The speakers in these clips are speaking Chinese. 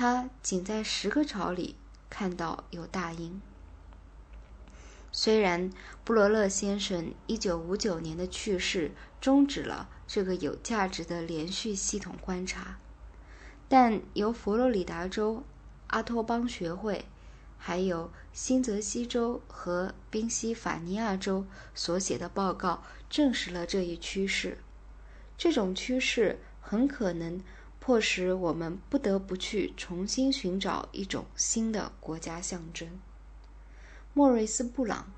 他仅在十个巢里看到有大鹰。虽然布罗勒先生1959年的去世终止了这个有价值的连续系统观察，但由佛罗里达州阿托邦学会。还有新泽西州和宾夕法尼亚州所写的报告证实了这一趋势。这种趋势很可能迫使我们不得不去重新寻找一种新的国家象征。莫瑞斯·布朗，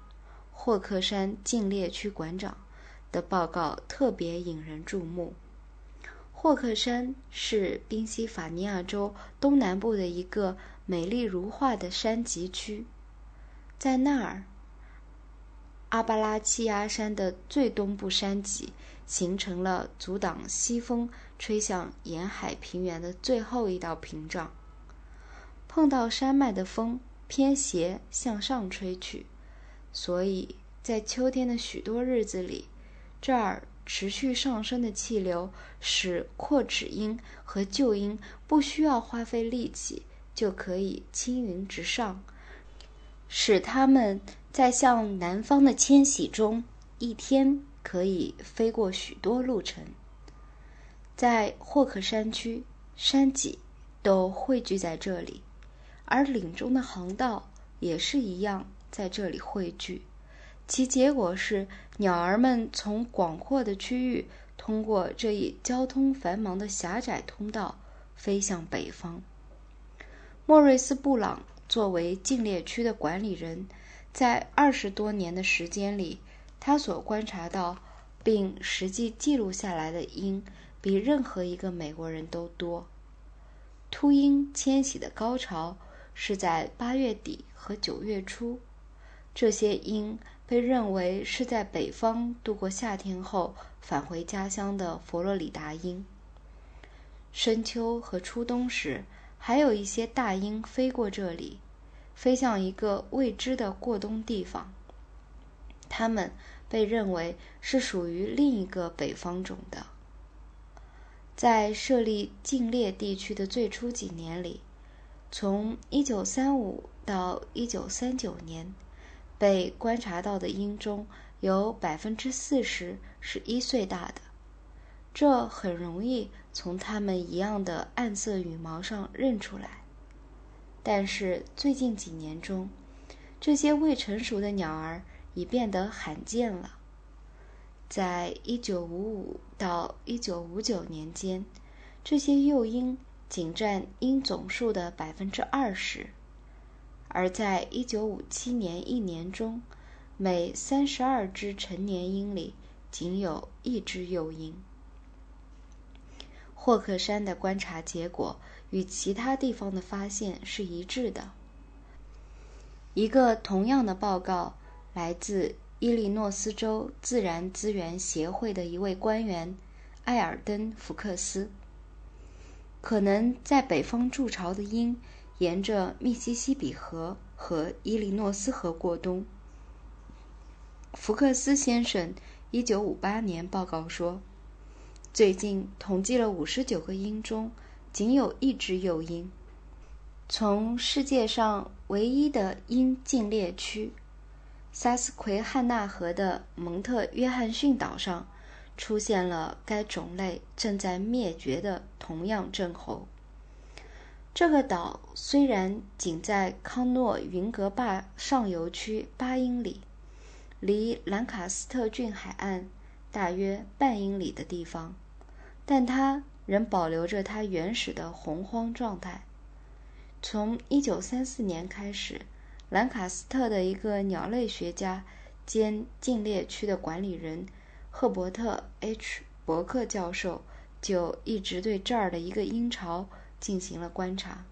霍克山禁猎区馆长的报告特别引人注目。霍克山是宾夕法尼亚州东南部的一个。美丽如画的山脊区，在那儿，阿巴拉契亚山的最东部山脊形成了阻挡西风吹向沿海平原的最后一道屏障。碰到山脉的风偏斜向上吹去，所以在秋天的许多日子里，这儿持续上升的气流使阔齿鹰和鹫鹰不需要花费力气。就可以青云直上，使它们在向南方的迁徙中，一天可以飞过许多路程。在霍克山区，山脊都汇聚在这里，而岭中的航道也是一样在这里汇聚。其结果是，鸟儿们从广阔的区域通过这一交通繁忙的狭窄通道飞向北方。莫瑞斯·布朗作为禁猎区的管理人，在二十多年的时间里，他所观察到并实际记录下来的鹰，比任何一个美国人都多。秃鹰迁徙的高潮是在八月底和九月初，这些鹰被认为是在北方度过夏天后返回家乡的佛罗里达鹰。深秋和初冬时。还有一些大鹰飞过这里，飞向一个未知的过冬地方。它们被认为是属于另一个北方种的。在设立禁猎地区的最初几年里，从1935到1939年，被观察到的鹰中有40%是一岁大的。这很容易从它们一样的暗色羽毛上认出来，但是最近几年中，这些未成熟的鸟儿已变得罕见了。在1955到1959年间，这些幼鹰仅占鹰总数的百分之二十，而在1957年一年中，每32只成年鹰里仅有一只幼鹰。霍克山的观察结果与其他地方的发现是一致的。一个同样的报告来自伊利诺斯州自然资源协会的一位官员艾尔登·福克斯。可能在北方筑巢的鹰沿着密西西比河和伊利诺斯河过冬。福克斯先生1958年报告说。最近统计了五十九个鹰中，仅有一只幼鹰。从世界上唯一的鹰禁猎区——萨斯奎汉纳河的蒙特约翰逊岛上，出现了该种类正在灭绝的同样症候。这个岛虽然仅在康诺云格坝上游区八英里，离兰卡斯特郡海岸。大约半英里的地方，但它仍保留着它原始的洪荒状态。从1934年开始，兰卡斯特的一个鸟类学家兼禁猎区的管理人赫伯特 ·H· 伯克教授就一直对这儿的一个鹰巢进行了观察。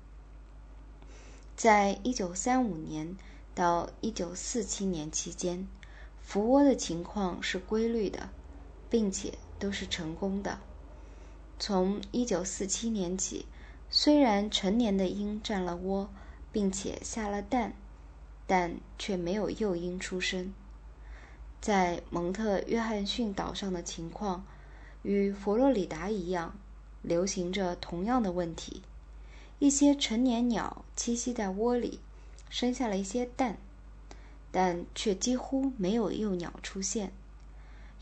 在1935年到1947年期间，伏窝的情况是规律的。并且都是成功的。从1947年起，虽然成年的鹰占了窝，并且下了蛋，但却没有幼鹰出生。在蒙特约翰逊岛上的情况，与佛罗里达一样，流行着同样的问题。一些成年鸟栖息在窝里，生下了一些蛋，但却几乎没有幼鸟出现。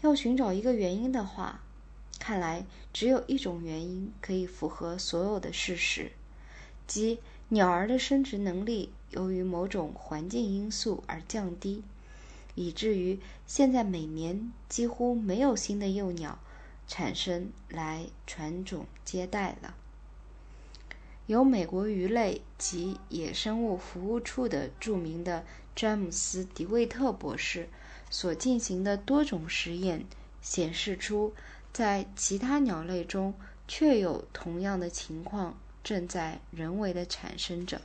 要寻找一个原因的话，看来只有一种原因可以符合所有的事实，即鸟儿的生殖能力由于某种环境因素而降低，以至于现在每年几乎没有新的幼鸟产生来传种接代了。由美国鱼类及野生物服务处的著名的詹姆斯·迪维特博士所进行的多种实验显示出，在其他鸟类中确有同样的情况正在人为的产生着。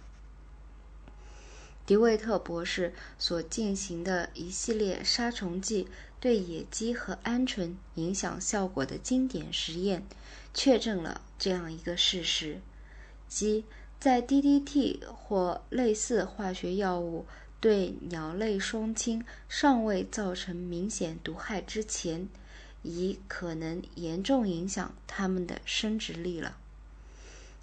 迪维特博士所进行的一系列杀虫剂对野鸡和鹌鹑影响效果的经典实验，确证了这样一个事实。即在 DDT 或类似化学药物对鸟类双亲尚未造成明显毒害之前，已可能严重影响它们的生殖力了。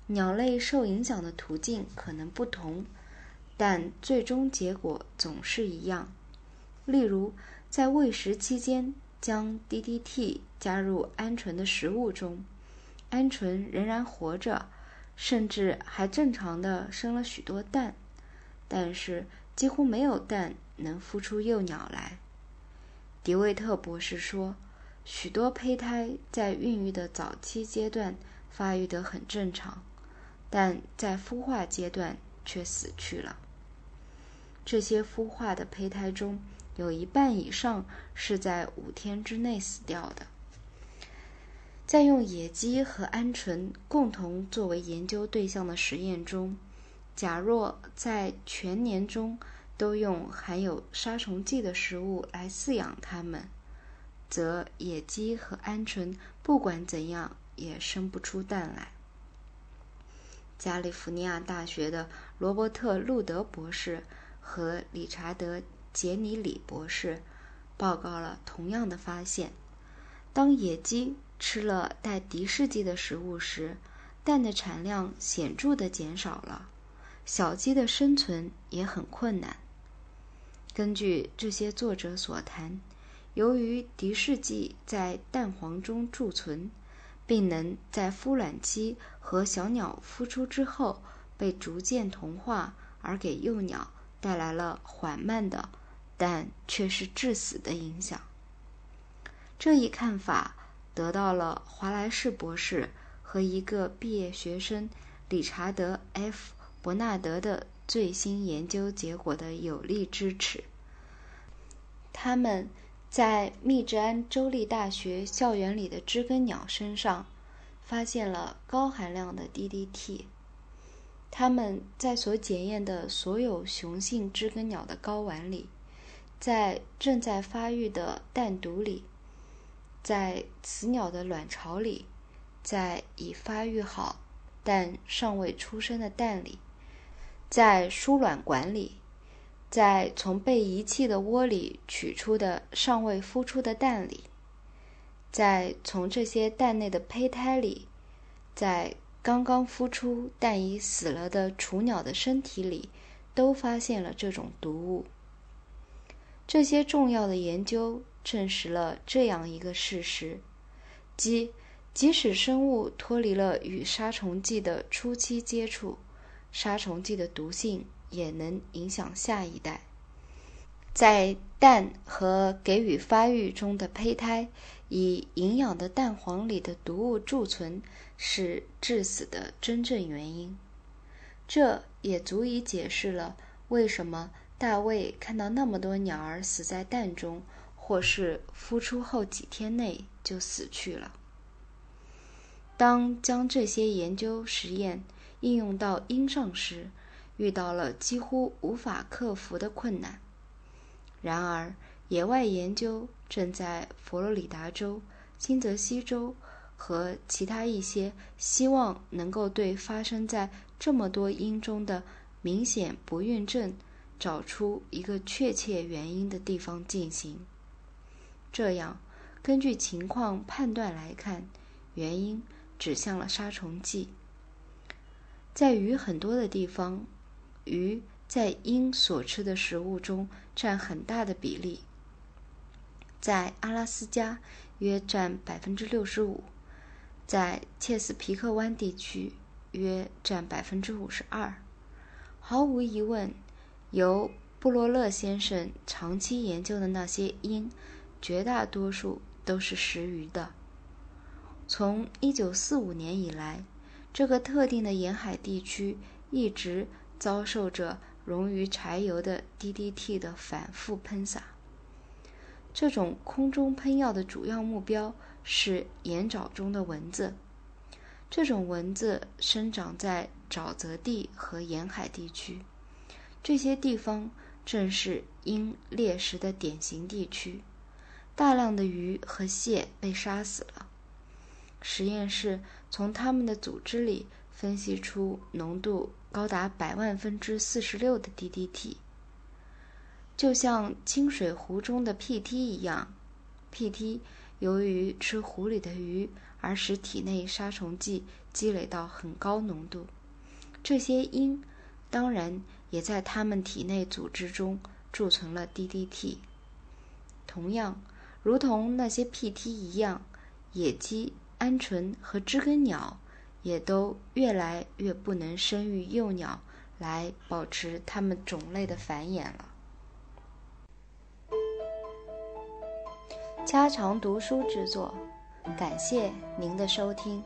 鸟类受影响的途径可能不同，但最终结果总是一样。例如，在喂食期间将 DDT 加入鹌鹑的食物中，鹌鹑仍然活着。甚至还正常的生了许多蛋，但是几乎没有蛋能孵出幼鸟来。迪维特博士说，许多胚胎在孕育的早期阶段发育得很正常，但在孵化阶段却死去了。这些孵化的胚胎中有一半以上是在五天之内死掉的。在用野鸡和鹌鹑共同作为研究对象的实验中，假若在全年中都用含有杀虫剂的食物来饲养它们，则野鸡和鹌鹑不管怎样也生不出蛋来。加利福尼亚大学的罗伯特·路德博士和理查德·杰尼里博士报告了同样的发现：当野鸡吃了带敌视剂的食物时，蛋的产量显著地减少了，小鸡的生存也很困难。根据这些作者所谈，由于敌视剂在蛋黄中贮存，并能在孵卵期和小鸟孵出之后被逐渐同化，而给幼鸟带来了缓慢的，但却是致死的影响。这一看法。得到了华莱士博士和一个毕业学生理查德 ·F· 伯纳德的最新研究结果的有力支持。他们在密执安州立大学校园里的知更鸟身上发现了高含量的 DDT。它们在所检验的所有雄性知更鸟的睾丸里，在正在发育的蛋毒里。在雌鸟的卵巢里，在已发育好但尚未出生的蛋里，在输卵管里，在从被遗弃的窝里取出的尚未孵出的蛋里，在从这些蛋内的胚胎里，在刚刚孵出但已死了的雏鸟的身体里，都发现了这种毒物。这些重要的研究。证实了这样一个事实，即即使生物脱离了与杀虫剂的初期接触，杀虫剂的毒性也能影响下一代。在蛋和给予发育中的胚胎以营养的蛋黄里的毒物贮存是致死的真正原因。这也足以解释了为什么大卫看到那么多鸟儿死在蛋中。或是孵出后几天内就死去了。当将这些研究实验应用到鹰上时，遇到了几乎无法克服的困难。然而，野外研究正在佛罗里达州、新泽西州和其他一些希望能够对发生在这么多鹰中的明显不孕症找出一个确切原因的地方进行。这样，根据情况判断来看，原因指向了杀虫剂。在鱼很多的地方，鱼在鹰所吃的食物中占很大的比例。在阿拉斯加约占百分之六十五，在切斯皮克湾地区约占百分之五十二。毫无疑问，由布罗勒先生长期研究的那些鹰，绝大多数都是食鱼的。从1945年以来，这个特定的沿海地区一直遭受着溶于柴油的 DDT 的反复喷洒。这种空中喷药的主要目标是盐沼中的蚊子。这种蚊子生长在沼泽地和沿海地区，这些地方正是鹰猎食的典型地区。大量的鱼和蟹被杀死了。实验室从它们的组织里分析出浓度高达百万分之四十六的 DDT，就像清水湖中的 PT 一样。PT 由于吃湖里的鱼而使体内杀虫剂积累到很高浓度。这些鹰当然也在它们体内组织中贮存了 DDT。同样，如同那些 PT 一样，野鸡。鹌鹑和知更鸟也都越来越不能生育幼鸟来保持它们种类的繁衍了。家常读书之作，感谢您的收听。